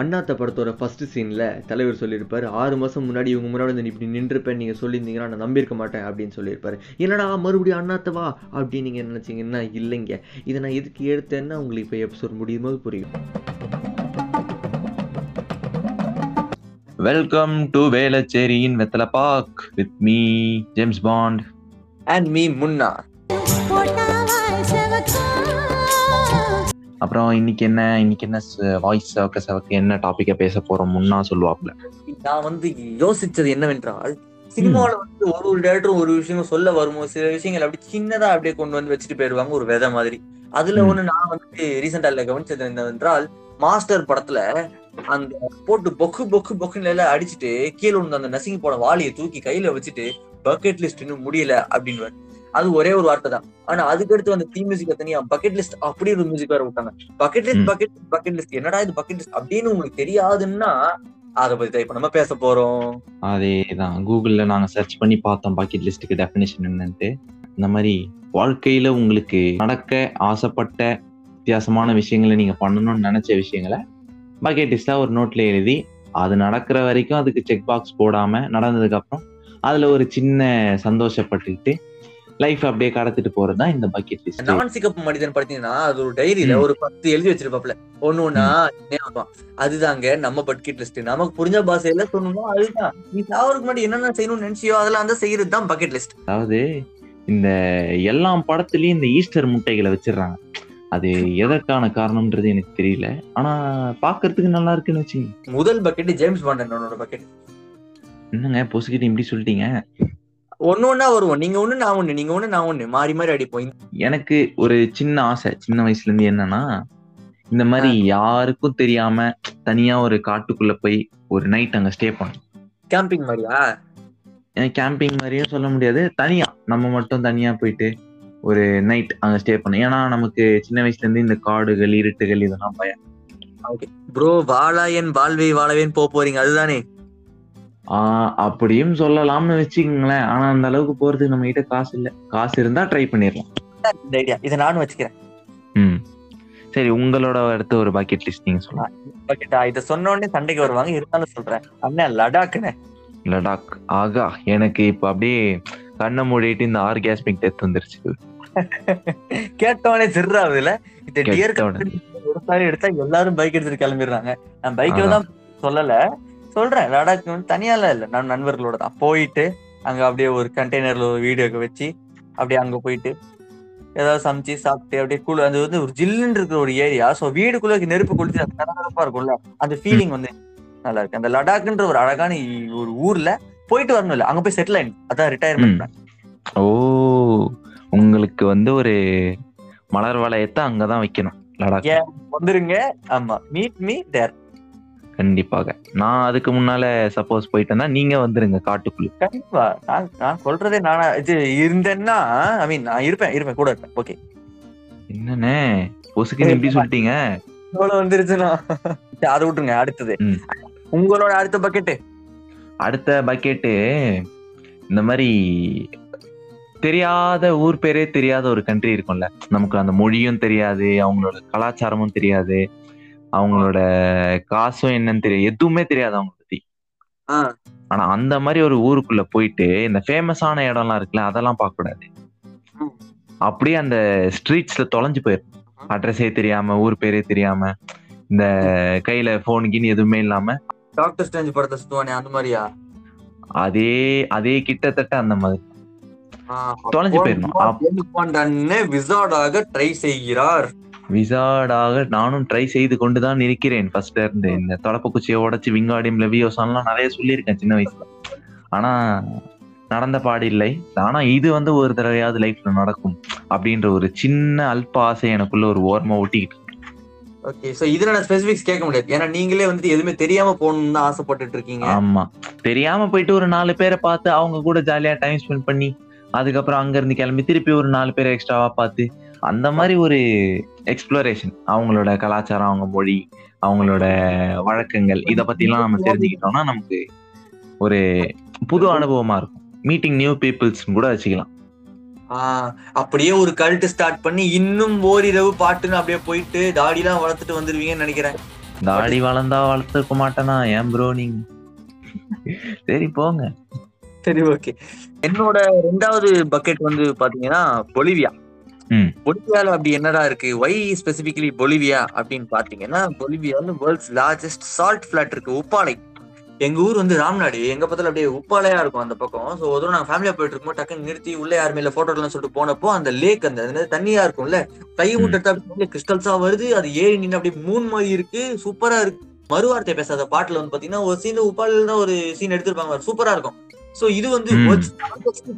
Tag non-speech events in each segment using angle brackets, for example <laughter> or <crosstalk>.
அண்ணாத்த படத்தோட ஃபர்ஸ்ட் சீனில் தலைவர் சொல்லியிருப்பார் ஆறு மாதம் முன்னாடி இவங்க முன்னாடி வந்து இப்படி நின்றுப்பேன் நீங்கள் சொல்லியிருந்தீங்கன்னா நான் நம்பியிருக்க மாட்டேன் அப்படின்னு சொல்லியிருப்பாரு. என்னடா மறுபடியும் அண்ணாத்தவா அப்படின்னு நீங்கள் நினச்சிங்கன்னா இல்லைங்க. இதை நான் எதுக்கு எடுத்தேன்னா உங்களுக்கு இப்போ எபிசோட் முடியும் போது புரியும். வெல்கம் டு வேலச்சேரியின் வெத்தலை பாக் with me James Bond and me Munna அப்புறம் இன்னைக்கு என்ன இன்னைக்கு என்ன வாய்ஸ் சவக்க சவக்க என்ன டாபிக்க பேச போறோம் முன்னா சொல்லுவாப்ல. நான் வந்து யோசிச்சது என்னவென்றால் சினிமாவில் வந்து ஒரு ஒரு டேரக்டரும் ஒரு விஷயம் சொல்ல வருமோ சில விஷயங்கள் அப்படி சின்னதா அப்படியே கொண்டு வந்து வச்சுட்டு போயிருவாங்க ஒரு விதை மாதிரி. அதுல. ஒண்ணு நான் வந்து ரீசெண்டா கவனிச்சது என்னவென்றால் மாஸ்டர் படத்துல அந்த போட்டு பொக்கு பொக்கு பொக்குன்னு எல்லாம் அடிச்சுட்டு கீழே விழுந்த அந்த நசிங்கி போன வாளியை தூக்கி கையில வச்சுட்டு பக்கெட் லிஸ்ட் இன்னும் முடியல அப்படின்னு அது ஒரே ஒரு வார்த்தை தான். ஆனா அதுக்கடுத்து அந்த தீ மியூசிக்க தனியா பக்கெட் லிஸ்ட் அப்படி ஒரு மியூசிக் வேற விட்டாங்க. Bucket list. Bucket bucket list என்னடா இது பக்கெட் லிஸ்ட் அப்படின்னு உங்களுக்கு தெரியாதுன்னா அதை பத்தி இப்ப நம்ம பேச போறோம். அதேதான். கூகுள்ல நாங்க சர்ச் பண்ணி பார்த்தோம் பாக்கெட் லிஸ்ட்டுக்கு டெஃபினேஷன் என்னன்ட்டு. இந்த மாதிரி வாழ்க்கையில உங்களுக்கு நடக்க ஆசைப்பட்ட வித்தியாசமான விஷயங்களை நீங்க பண்ணணும்னு நினைச்ச விஷயங்களை பக்கெட் லிஸ்டா ஒரு நோட்ல எழுதி அது நடக்கிற வரைக்கும் அதுக்கு செக் பாக்ஸ் போடாம நடந்ததுக்கு அப்புறம் அதுல ஒரு சின்ன சந்தோஷப்பட்டுக்கிட்டு லைஃப் அப்படியே கடத்திட்டு போறதுதான் இந்த பக்கெட் லிஸ்ட் நான் சிகப்பு மனிதன் பார்த்தீங்கன்னா அது ஒரு டைரியில. ஒரு பத்து எழுதி வச்சிருப்பாப்ல ஒண்ணு. அதுதாங்க நம்ம பக்கெட் லிஸ்ட் நமக்கு புரிஞ்ச பாஷையில சொல்லணும்னா அதுதான். நீ சாவருக்கு முன்னாடி என்னென்ன செய்யணும்னு நினைச்சியோ அதெல்லாம் வந்து செய்யறது தான் பக்கெட் லிஸ்ட் அதாவது இந்த எல்லா படத்துலயும் இந்த ஈஸ்டர் முட்டைகளை வச்சிடுறாங்க. அது எதற்கான காரணம்ன்றது எனக்கு தெரியல. ஆனா பாக்குறதுக்கு நல்லா இருக்குன்னு வச்சுங்க முதல் பக்கெட் ஜேம்ஸ் பாண்ட் என்னோட பக்கெட் என்னங்க பொசுக்கிட்டு இப்படி சொல்லிட்டீங்க? ஒண்ணு ஒண்ணா வருவோம். நீங்க ஒண்ணு நான் ஒண்ணு நீங்க ஒண்ணு நான் ஒண்ணு. மாறி மாறி அடிப்போம் எனக்கு ஒரு சின்ன ஆசை சின்ன வயசுல இருந்து என்னன்னா இந்த மாதிரி யாருக்கும் தெரியாம தனியா ஒரு காட்டுக்குள்ள போய் ஒரு நைட் அங்க ஸ்டே பண்ணணும். கேம்பிங் மாதிரியா? கேம்பிங் மாதிரியும் சொல்ல முடியாது. தனியா. நம்ம மட்டும் தனியா போயிட்டு ஒரு நைட் அங்க ஸ்டே பண்ணணும். ஏன்னா நமக்கு சின்ன வயசுல இருந்து இந்த காடுகள் இருட்டுகள் இதெல்லாம் பயம். ப்ரோ வாழாயன் வாழ்வை வாழவேன் போக போறீங்க. அதுதானே. ஆஹ் அப்படியும் சொல்லலாம்னு வச்சுக்கோங்களேன். ஆனா அந்த அளவுக்கு போறதுக்கு நம்ம கிட்ட காசு இல்ல. காசு இருந்தா ட்ரை பண்ணிடலாம். இந்த ஐடியா இதை நானும் வச்சுக்கிறேன். ம். சரி உங்களோட அடுத்த ஒரு பாக்கெட் லிஸ்ட் நீங்க சொல்லலாம் பக்கெட்டா இதை சொன்ன உடனே சண்டைக்கு வருவாங்க. இருந்தாலும் சொல்றேன். அண்ணன் லடாக்குன்னு லடாக். ஆகா எனக்கு இப்ப அப்படியே கண்ணை மூடிட்டு இந்த ஆர்காஸ்மிக் டெத் வந்துருச்சு. கேட்டவனே சிறாவுதுல இந்த டியர் உடனே. எடுத்தாலும் எடுத்தா எல்லாரும் பைக் எடுத்துட்டு கிளம்பிடுறாங்க. நான் பைக்ல தான் சொல்லல. சொல்றேன் லடாக் வந்து தனியால இல்ல. நான் நண்பர்களோட தான். போயிட்டு அங்க அப்படியே ஒரு கண்டெய்னர்ல ஒரு வீடியோ வச்சு அப்படியே அங்க போயிட்டு ஏதாவது சமைச்சு சாப்பிட்டு அப்படியே கூழ் அது வந்து ஒரு ஜில்லுன்னு இருக்கிற ஒரு ஏரியா. சோ வீடுக்குள்ள நெருப்பு கொளுத்தி அது கரகரப்பா இருக்கும்ல. அந்த ஃபீலிங் வந்து நல்லா இருக்கு. அந்த லடாக்ன்ற ஒரு அழகான ஒரு ஊர்ல போயிட்டு வரணும் இல்ல. அங்க போய் செட்டில் ஆயிடும் அதான் ரிட்டையர்மெண்ட். ஓ உங்களுக்கு வந்து ஒரு மலர் வளையத்தை அங்கதான் வைக்கணும் லடாக்? வந்துருங்க. ஆமா. மீட் மீ தேர் கண்டிப்பாக. நான் அதுக்கு முன்னால சப்போஸ் போயிட்டேன்னா நீங்க வந்துருங்க காட்டுக்குள்ள. கண்டிப்பா. நான் நான் சொல்றதே நானா இது இருந்தேன்னா ஐ மீன் நான் இருப்பேன் இருப்பேன் கூட இருப்பேன். ஓகே என்னண்ணே? பொசுக்குன்னு இப்படி சொல்லிட்டீங்க? இவ்வளவு வந்துருச்சுன்னா அதை விட்டுருங்க அடுத்தது. உங்களோட அடுத்த பக்கெட்டு அடுத்த பக்கெட்டு இந்த மாதிரி தெரியாத ஊர் பேரே தெரியாத ஒரு கண்ட்ரி இருக்கும்ல. நமக்கு அந்த மொழியும் தெரியாது அவங்களோட கலாச்சாரமும் தெரியாது. அவங்களோட காசும் என்னன்னு தெரியாது எதுவுமே தெரியாது அவங்க பத்தி. ஆனா அந்த மாதிரி ஒரு ஊருக்குள்ள போயிட்டு இந்த ஃபேமஸான இடம்லாம் இருக்குல்ல அதெல்லாம் பார்க்க கூடாது. அப்படியே அந்த ஸ்ட்ரீட்ஸ்ல தொலைஞ்சு போயிடும் அட்ரஸே தெரியாம ஊர் பேரே தெரியாம இந்த கையில போன் கீன் எதுவுமே இல்லாம. டாக்டர் ஸ்ட்ரேஞ்ச் படத்தை சுத்துவானே அந்த மாதிரியா? அதே அதே கிட்டத்தட்ட அந்த மாதிரி. தொலைஞ்சு போயிடணும். விசார்டாக ட்ரை செய்கிறார். விசாடாக நானும் ட்ரை செய்து கொண்டுதான் இருக்கிறேன். ஃபர்ஸ்ட்ல இருந்து இந்த தொடப்ப குச்சியை உடைச்சு விங்காடியம் லெவியோசான்லாம் நிறைய சொல்லியிருக்கேன் சின்ன வயசுல. ஆனா நடந்த பாடு இல்லை. ஆனா இது வந்து ஒரு தடவையாவது லைஃப்ல நடக்கும் அப்படின்ற ஒரு சின்ன அல்ப ஆசை எனக்குள்ள ஒரு ஓரமா ஒட்டிக்கிட்டு. ஓகே சோ இதுல நான் ஸ்பெசிபிக்ஸ் கேட்க முடியாது. ஏன்னா நீங்களே வந்துட்டு எதுவுமே தெரியாம போகணும்னு தான் ஆசைப்பட்டுட்டு இருக்கீங்க. ஆமா. தெரியாம போயிட்டு ஒரு நாலு பேரை பார்த்து அவங்க கூட ஜாலியா டைம் ஸ்பெண்ட் பண்ணி அதுக்கப்புறம் அங்க இருந்து கிளம்பி திருப்பி ஒரு நாலு பேரை எக்ஸ்ட்ராவா பார்த்து அந்த மாதிரி ஒரு எக்ஸ்ப்ளோரேஷன் அவங்களோட கலாச்சாரம் அவங்க மொழி அவங்களோட வழக்கங்கள் இத பத்தி எல்லாம் நம்ம தெரிஞ்சுக்கிட்டோம்னா நமக்கு ஒரு புது அனுபவமா இருக்கும். மீட்டிங் நியூ பீப்புள்ஸ் கூட வச்சுக்கலாம். அப்படியே ஒரு கல்ட் ஸ்டார்ட் பண்ணி இன்னும் ஓரிரவு பாட்டுன்னு அப்படியே போயிட்டு தாடிலாம் வளர்த்துட்டு வந்துருவீங்கன்னு நினைக்கிறேன். தாடி வளர்ந்தா வளர்த்துக்க மாட்டேனா? ஏன் ப்ரோ நீங்க? சரி போங்க. சரி ஓகே என்னோட ரெண்டாவது பக்கெட் வந்து பாத்தீங்கன்னா பொலிவியா. பொலிவியால அப்படி என்னடா இருக்கு? வை ஸ்பெசிபிகலி பொலிவியா அப்படின்னு பாத்தீங்கன்னா பொலிவியால வேர்ல்ட்ஸ் லார்ஜஸ்ட் சால்ட் பிளாட் இருக்கு உப்பாலை. எங்க ஊர் வந்து ராம்நாடு. எங்க பக்கத்துல அப்படியே உப்பாலையா இருக்கும் அந்த பக்கம். சோ ஒரு தடவை நாங்க ஃபேமிலியா போயிட்டு இருக்கும்போது டக்குன்னு நிறுத்தி உள்ள யாருமே இல்ல போட்டோ எல்லாம் சொல்லிட்டு போனப்போ அந்த லேக் அந்த தண்ணியா இருக்கும்ல? கை ம். விட்டு கிறிஸ்டல்ஸா வருது. அது ஏறி நின்று அப்படியே மூணு மாதிரி இருக்கு. சூப்பரா இருக்கு. மறுவார்த்தை பேசாத பாட்டுல வந்து பாத்தீங்கன்னா ஒரு சீன் உப்பாலில தான் ஒரு சீன் எடுத்திருப்பாங்க. சூப்பரா இருக்கும். சோ இது வந்து.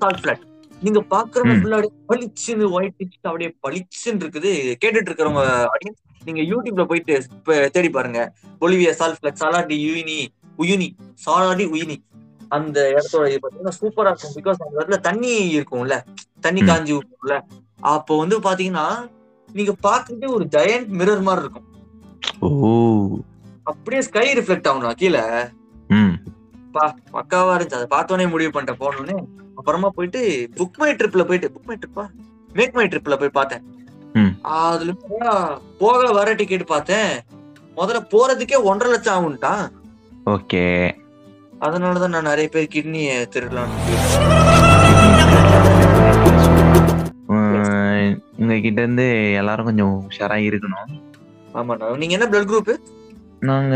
சால்ட் பிளாட் நீங்க பாக்குறவங்க ம். ஃபுல்லா அப்படியே பளிச்சுன்னு ஒயிட் அப்படியே பளிச்சுன்னு இருக்குது. கேட்டுட்டு இருக்கிறவங்க audience, நீங்க யூடியூப்ல போயிட்டு தேடி பாருங்க. Bolivia salt flat salar de யூனி உயுனி சாலாடி உயினி. அந்த இடத்தோட இது பாத்தீங்கன்னா சூப்பரா இருக்கும். பிகாஸ் அந்த இடத்துல தண்ணி இருக்கும்ல. தண்ணி. காஞ்சி இருக்கும்ல அப்போ வந்து பாத்தீங்கன்னா நீங்க பாக்குறது ஒரு ஜெயண்ட் மிரர் மாதிரி இருக்கும். ஓ. அப்படியே ஸ்கை ரிஃப்ளெக்ட் ஆகணும் கீழே. பக்காவா இருந்துச்சு. அதை பார்த்தோன்னே முடிவு பண்ணிட்டேன் போகணும்னு அப்புறமா போயிட்டு புக் மை ட்ரிப்ல போயிட்டு புக் மை ட்ரிப்பா மேக் மை ட்ரிப்ல போய் பார்த்தேன். அதுல போக வர டிக்கெட் பார்த்தேன். முதல்ல போறதுக்கே ஒன்றரை லட்சம் ஆகும்ட்டான் ஓகே. அதனாலதான் நான் நிறைய பேர் கிட்னியை திருடலாம்னு உங்ககிட்ட இருந்து எல்லாரும் கொஞ்சம் உஷாரா இருக்கணும். ஆமாண்ணா நீங்க என்ன பிளட் குரூப் நாங்க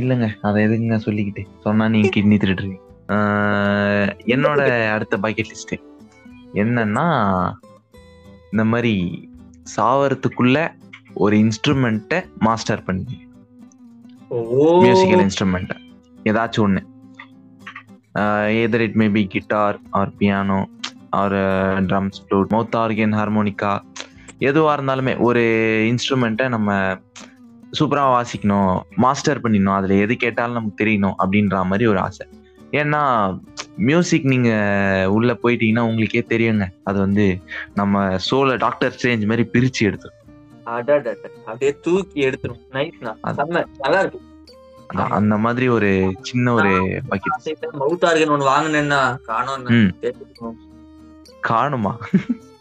இல்லைங்க. அதை எதுக்குங்க சொல்லிக்கிட்டு? சொன்னா நீங்க <laughs> கிட்னி திருடுறீங்க. என்னோட அடுத்த பக்கெட் லிஸ்ட் என்னன்னா இந்த மாதிரி சாவறதுக்குள்ள ஒரு இன்ஸ்ட்ருமெண்ட்டை மாஸ்டர் பண்ணி. மியூசிக்கல் இன்ஸ்ட்ருமெண்ட் ஏதாச்சும் ஒன்று either it may be guitar or piano or drums flute mouth organ harmonica எதுவாக இருந்தாலுமே ஒரு இன்ஸ்ட்ருமெண்ட்டை நம்ம சூப்பராக வாசிக்கணும் மாஸ்டர் பண்ணிடணும். அதில் எது கேட்டாலும் நமக்கு தெரியணும் அப்படின்ற மாதிரி ஒரு ஆசை. ஏன்னா மியூசிக் நீங்கள் உள்ளே போயிட்டீங்கன்னா உங்களுக்கே தெரியுங்க. அது வந்து நம்ம சோலை டாக்டர் ஸ்ட்ரேஞ்ச் மாதிரி பிரித்து எடுத்துரும். அப்படியே தூக்கி எடுத்துரும். நல்லா இருக்கு. அந்த மாதிரி ஒரு சின்ன ஒரு பக்கெட் மவுத் ஆர்கன் ஒண்ணு வாங்கினேன்னா காணோம் காணுமா?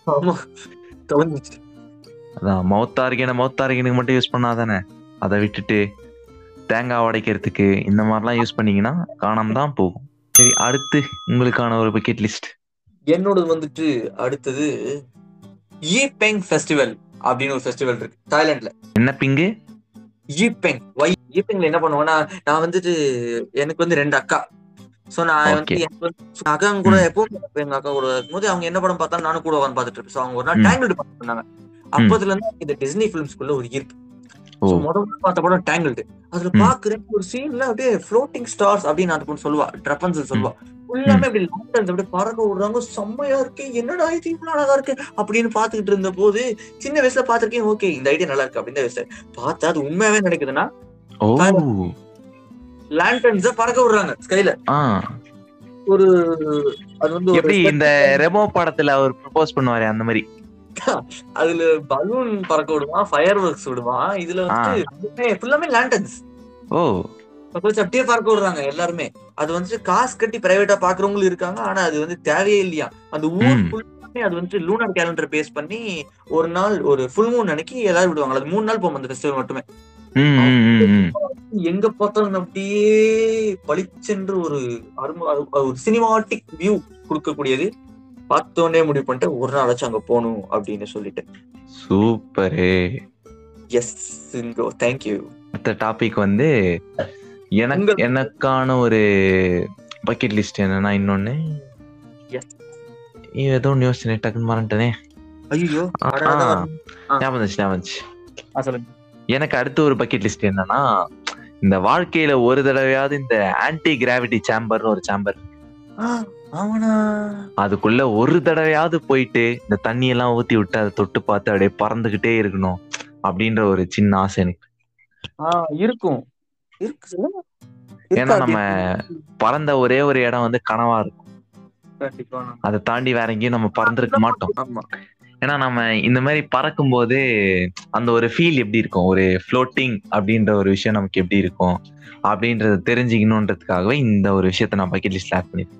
ஆமா. தோணுச்சு. அதான். மௌத்தார்கேன மௌத்தார்கனுக்கு மட்டும் யூஸ் பண்ணாதானே? அதை விட்டுட்டு தேங்காய் உடைக்கிறதுக்கு இந்த மாதிரிலாம் யூஸ் பண்ணீங்கன்னா காணாம தான் போகும். சரி அடுத்து உங்களுக்கான ஒரு பக்கெட் லிஸ்ட் என்னோடது வந்துட்டு அடுத்தது ஈபெங் ஃபெஸ்டிவல் அப்படின்னு ஒரு ஃபெஸ்டிவல் இருக்கு தாய்லாந்துல என்ன பிங்கு ஈபெங் ஒய் ஈபெங்ல என்ன பண்ணுவேன்னா நான் வந்துட்டு எனக்கு வந்து ரெண்டு அக்கா. சோ நான் வந்து. எனக்கு வந்து அக்காங்க கூட. எப்பவும் எங்க அக்கா கூட இருக்கும்போது அவங்க என்ன படம் பார்த்தா நானும் கூட உட்காந்து பார்த்துட்டு இருப்பேன். So அவங்க ஒரு நாள் ம். டேங்கிள்டு பார்த்துட்டு இருந்தாங்க அப்பதுல இருந்து இந்த டிஸ்னி பிலிம்ஸ்குள்ள ஒரு ஈர்ப்பு. முதல்ல பார்த்த படம் டேங்கிள்டு அதுல. பாக்குறேன் ஒரு சீன்ல அப்படியே ஃப்ளோட்டிங் ஸ்டார்ஸ் அப்படின்னு அந்த பொண்ணு சொல்லுவா ட்ரப்பன்ஸ் சொல்லுவா. எல்லாமே அப்படி லாண்டன்ஸ் அப்படியே பறக்க விடுறாங்க. செம்மையா இருக்கு என்னடா இது இவ்வளவு அழகா இருக்கு அப்படின்னு பாத்துக்கிட்டு இருந்த போது சின்ன வயசுல பாத்திருக்கேன் ஓகே இந்த ஐடியா நல்லா இருக்கு அப்படின்னு வயசுல. பார்த்தா அது உண்மையாவே நடக்குதுன்னா லேண்டன்ஸ பறக்க விடுறாங்க ஸ்கைல ஒரு அது வந்து எப்படி இந்த ரெமோ படத்துல அவர் ப்ரப்போஸ் பண்ணுவாரு அந்த மாதிரி? அதுல பலூன் பறக்க விடுவான் ஃபயர் ஒர்க்ஸ் விடுவான். இதுல வந்து ஃபுல்லாமே லேண்டன்ஸ் ஓ. அப்படியே பார்க்க விடுறாங்க எல்லாருமே. அது வந்துட்டு காசு கட்டி பிரைவேட்டா பாக்குறவங்களும் இருக்காங்க ஆனா அது வந்து தேவையே இல்லையா? அந்த ஊர். ஃபுல்லாமே அது வந்துட்டு லூனார் கேலண்டர் பேஸ் பண்ணி ஒரு நாள் ஒரு ஃபுல் மூன் அன்னைக்கு எல்லாரும் விடுவாங்க. அது மூணு நாள் போகும் அந்த ஃபெஸ்டிவல் மட்டுமே. எங்க பார்த்தாலும் அப்படியே பளிச்சென்று ஒரு அரும ஒரு சினிமாட்டிக் வியூ கொடுக்கக்கூடியது. பார்த்தோன்னே முடிவு பண்ணிட்டு ஒரு நாளாச்சும் அங்க போகணும் அப்படின்னு சொல்லிட்டு சூப்பரு. எஸ் சிங்கோ தேங்க்யூ அடுத்த டாபிக் வந்து எனக்கு எனக்கான ஒரு பக்கெட் லிஸ்ட் என்னன்னா இன்னொன்னு. ஏதோ ஒன்று யோசிச்சேனே டக்குன்னு மறந்துட்டேனே. ஐயோ. ஞாபகம் வந்துச்சு ஞாபகம் வந்துச்சு எனக்கு அடுத்த ஒரு பக்கெட் லிஸ்ட் என்னன்னா இந்த வாழ்க்கையில ஒரு தடவையாவது இந்த ஆன்டி கிராவிட்டி சேம்பர்னு ஒரு சேம்பர் அதுக்குள்ள ஒரு தடவையாவது போயிட்டு இந்த தண்ணி எல்லாம் ஊத்தி விட்டு அதை தொட்டு பார்த்து அப்படியே பறந்துகிட்டே இருக்கணும் அப்படின்ற ஒரு சின்ன ஆசை எனக்கு. ஆ இருக்கும். ஏன்னா நம்ம? பறந்த ஒரே ஒரு இடம் வந்து கனவா இருக்கும். அதை தாண்டி வேற எங்கேயும் நம்ம பறந்துருக்க மாட்டோம். ஆமா. ஏன்னா நம்ம இந்த மாதிரி பறக்கும் போது அந்த ஒரு ஃபீல் எப்படி இருக்கும்? ஒரு ஃப்ளோட்டிங் அப்படின்ற ஒரு விஷயம் நமக்கு எப்படி இருக்கும்? அப்படின்றத தெரிஞ்சுக்கணுன்றதுக்காகவே இந்த ஒரு விஷயத்த நான் பக்கெட் லிஸ்ட்ல ஆட் பண்ணிருக்கேன்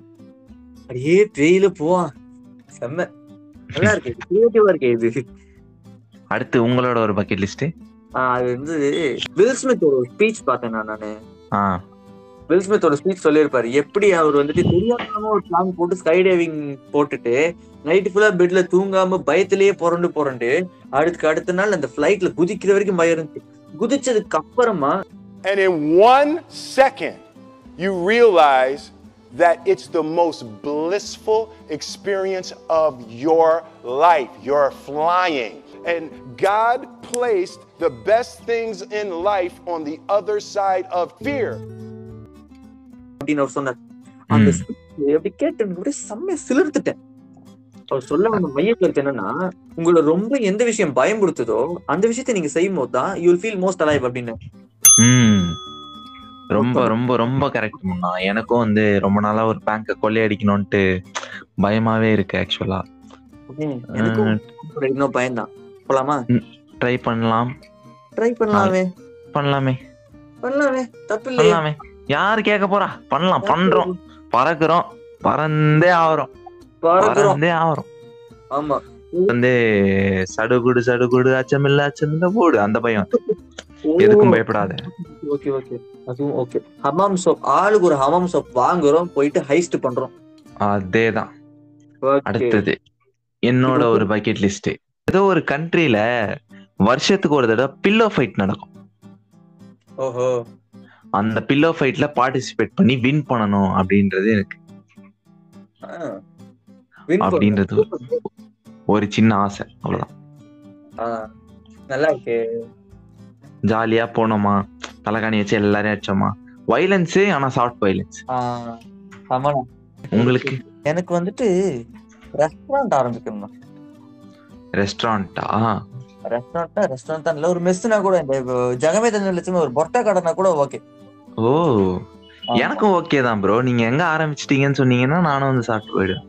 அப்படியே பேயில போவான் செம்ம. நல்லா இருக்கு. கிரியேட்டிவா இருக்கு இது. அடுத்து உங்களோட ஒரு பக்கெட் லிஸ்ட் ஆஹ் அது வந்து வில் ஸ்மித்தோட ஸ்பீச் பார்த்தேன் நான் நானு. ஆ. வில் ஸ்மித்தோட ஸ்பீச் சொல்லியிருப்பாரு. எப்படி அவர் வந்துட்டு தெரியாம ஒரு பிளான் போட்டு ஸ்கை டைவிங் போட்டுட்டு நைட்டு ஃபுல்லா பெட்ல தூங்காம பயத்திலேயே புரண்டு புரண்டு அடுத்துக்கு அடுத்த நாள் அந்த ஃபிளைட்ல குதிக்கிற வரைக்கும் பயம் இருந்துச்சு. குதிச்சதுக்கு அப்புறமா And in one second, you realize that it's the most blissful experience of your life. You're flying. And God placed the best things in life on the other side of fear. அப்படின்னு அவர் சொன்னார் அந்த ம். speech அப்படி கேட்டு எனக்கு அப்படியே செம்மையா சிலிர்த்துட்டேன் அவர் சொல்ல வந்த மைய கருத்து என்னன்னா உங்களை ரொம்ப எந்த விஷயம் பயம்படுத்துதோ அந்த விஷயத்தை நீங்க செய்யும் போது தான் யூ ஃபீல் மோஸ்ட் அலைவ் அப்படின்னு ம் ரொம்ப ரொம்ப. ரொம்ப கரெக்ட் முன்னா. எனக்கும் வந்து ரொம்ப நாளா ஒரு பேங்க கொள்ளையடிக்கணும்ட்டு பயமாவே இருக்கு ஆக்சுவலா இன்னும் பயம்தான். போலாமா? ட்ரை பண்ணலாம். ட்ரை பண்ணலாமே. பண்ணலாமே. பண்ணலாமே. தப்பு பண்ணலாமே. யாரு கேட்க போறா? பண்ணலாம். பண்றோம். பறக்குறோம். பறந்தே ஆவறோம். பறந்தே ஆவறோம். ஆமா. வந்து சடுகுடு சடுகுடு அச்சமில்ல அச்சமில்ல போடு. அந்த பயம். எதுக்கும் பயப்படாத. Okay okay. அதுவும் ஓகே. ஹமாம் சோப் ஆளுக்கு ஒரு ஹமாம் சோப் வாங்குறோம் போயிட்டு ஹைஸ்ட் பண்றோம். அதேதான். அடுத்தது என்னோட ஒரு பக்கெட் லிஸ்ட் ஏதோ ஒரு கண்ட்ரில வருஷத்துக்கு ஒரு தடவை பில்லோ ஃபைட் நடக்கும். ஓஹோ. அந்த பில்லோ ஃபைட்ல பார்ட்டிசிபேட் பண்ணி வின் பண்ணணும் அப்படின்றது எனக்கு. அப்படின்றது. ஒரு சின்ன ஆசை. அவ்வளவுதான். நல்லா இருக்கு. ஜாலியா போனோமா? தலைகாணி வச்சு எல்லாரையும் அடிச்சோமா? வைலன்ஸ் ஆனா சாஃப்ட் வைலன்ஸ். உங்களுக்கு? எனக்கு வந்துட்டு ரெஸ்டாரண்ட் ஆரம்பிக்கணும் ரெஸ்டாரண்டா ரெஸ்டாரண்டா ரெஸ்டாரண்ட் தான். இல்ல ஒரு மெஸ்னா கூட இந்த ஜெகமே தஞ்சம் லட்சுமி ஒரு பொட்டை கடைனா கூட ஓகே ஓ எனக்கும் ஓகே தான் ப்ரோ நீங்க எங்க ஆரம்பிச்சிட்டீங்கன்னு சொன்னீங்கன்னா நானும் வந்து சாப்பிட்டு போயிடுவேன்.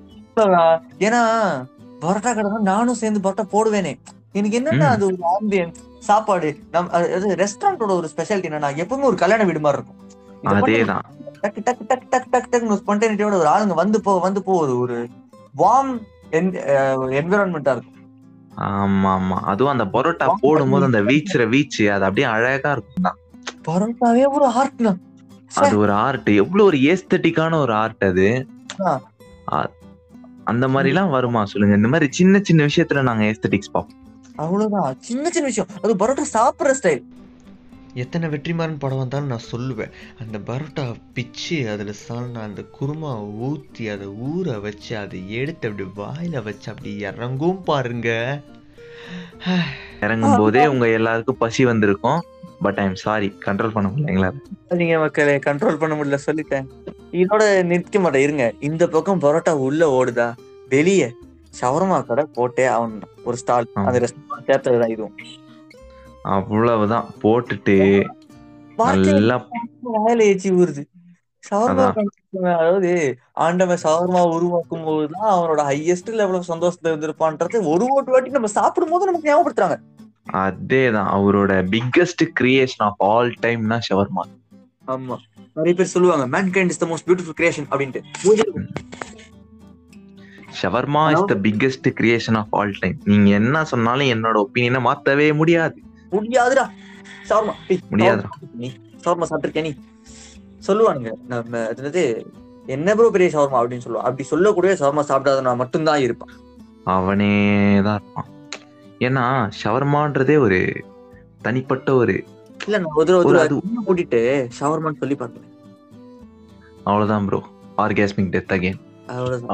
ஏன்னா பரோட்டா கடை நானும் சேர்ந்து பரோட்டா போடுவேனே. எனக்கு என்னன்னா. அது ஒரு ஆம்பியன்ஸ் சாப்பாடு. நம் அது ரெஸ்டாரண்டோட ஒரு ஸ்பெஷாலிட்டி என்னன்னா எப்பவுமே ஒரு கல்யாண வீடு மாதிரி இருக்கும். அதேதான். டக்கு டக்கு டக்கு டக்கு டக்கு டக்குன்னு ஸ்பான்டேனிட்டியோட ஒரு ஆளுங்க வந்து போ வந்து போ ஒரு ஒரு வார்ம் என்விரான்மெண்டா இருக்கும். ஆமா ஆமா அதுவும் அந்த பரோட்டா போடும்போது அந்த வீச்சுற வீச்சு அது அப்படியே அழகா இருக்கும் தான் பரோட்டாவே ஒரு ஆர்ட்னா அது ஒரு ஆர்ட் எவ்வளவு ஒரு ஏஸ்தட்டிக்கான ஒரு ஆர்ட் அது. அந்த மாதிரி எல்லாம் வருமா சொல்லுங்க. இந்த மாதிரி சின்ன சின்ன விஷயத்துல நாங்க ஏஸ்தட்டிக்ஸ் பார்ப்போம். அவ்வளவுதான். சின்ன சின்ன விஷயம். அது பரோட்டா சாப்பிடுற ஸ்டைல் எத்தனை வெற்றிமாறன் படம் வந்தாலும் நான் சொல்லுவேன். அந்த பரோட்டா பிச்சு அதில் சால்னா அந்த குருமா ஊற்றி அதை ஊற வச்சு அதை எடுத்து அப்படி வாயில வச்சு அப்படி இறங்கும் பாருங்க. இறங்கும் போதே உங்க எல்லாருக்கும் பசி வந்திருக்கும். But I am sorry control பண்ண முடியல எங்களால. நீங்க மக்களே கண்ட்ரோல் பண்ண முடியல சொல்லிட்டேன். இதோட நிற்க மாட்டேன். இருங்க. இந்த பக்கம் பரோட்டா உள்ள ஓடுதா? வெளியே. ஷவர்மா கடை போட்டே அவன் ஒரு ஸ்டால். அந்த ரெஸ்டாரண்ட் சேர்த்ததுதான் இதுவும். அவ்வளவுதான். போட்டுட்டு நல்லா வாயில ஏச்சி ஊறுது. ஷவர்மா அதான். அதாவது ஆண்டவன் ஷவர்மா உருவாக்கும் போதுதான் அவனோட ஹையஸ்ட் லெவல் இருந்திருப்பான்றது ஒரு ஓட்டு வாட்டி நம்ம சாப்பிடும் போது நமக்கு ஞாபகப்படுத்துறாங்க. அதேதான். அவரோட பிக்கஸ்ட் கிரியேஷன் ஆஃப் ஆல் டைம்னா ஷவர்மா. ஆமா. நிறைய பேர் சொல்லுவாங்க mankind is the most beautiful creation அப்படின்ட்டு shawarma is the biggest creation of all time நீங்க என்ன சொன்னாலும் என்னோட ஒப்பீனியனை மாத்தவே முடியாது. முடியாதுடா. ஷவர்மா டேய், முடியாதுடா. நீ? ஷவர்மா சாப்பிட்டிருக்கியா நீ? சொல்லுவானுங்க நம்ம அது என்ன ப்ரோ பெரிய ஷவர்மா அப்படின்னு சொல்லுவான் அப்படி சொல்லக்கூடிய ஷவர்மா சாப்பிடாதவனா மட்டும்தான் இருப்பான். அவனே தான் இருப்பான். ஏன்னா ஷவர்மான்றதே ஒரு தனிப்பட்ட ஒரு இல்ல நான் ஒரு ஒரு கூட்டிட்டு ஷவர்மான்னு சொல்லி பார்த்தேன் அவ்வளவுதான் ப்ரோ ஆர்காஸ்மிக் டெத் அகைன் அவ்வளவுதான்.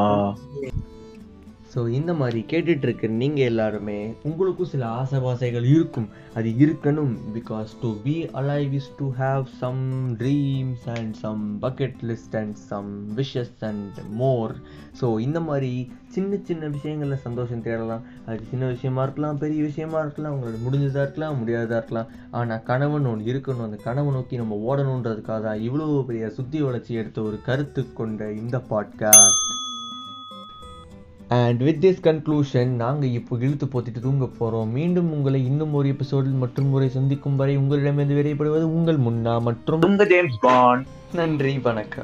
ஸோ இந்த மாதிரி கேட்டுட்டு இருக்க நீங்கள் எல்லாருமே உங்களுக்கும் சில ஆசை பாசைகள் இருக்கும். அது இருக்கணும் because to be alive is to have some dreams and some bucket list and some wishes and more so இந்த மாதிரி சின்ன சின்ன விஷயங்களில் சந்தோஷம் தேடலாம். அது சின்ன விஷயமா இருக்கலாம் பெரிய விஷயமா இருக்கலாம் உங்களோட முடிஞ்சதாக இருக்கலாம் முடியாததாக இருக்கலாம். ஆனால் கனவுன்னு ஒன்று இருக்கணும். அந்த கனவை நோக்கி நம்ம ஓடணுன்றதுக்காக தான் இவ்வளோ பெரிய சுத்தி வளர்ச்சி எடுத்த ஒரு கருத்து கொண்ட இந்த podcast and with this conclusion நாங்கள் இப்போ இழுத்து போத்திட்டு தூங்க போகிறோம் மீண்டும் உங்களை இன்னும் ஒரு எபிசோடில் மற்றும் முறை சந்திக்கும் வரை உங்களிடமிருந்து விடைபடுவது உங்கள் முன்னா மற்றும் உங்க ஜேம்ஸ் பாண்ட். நன்றி வணக்கம்.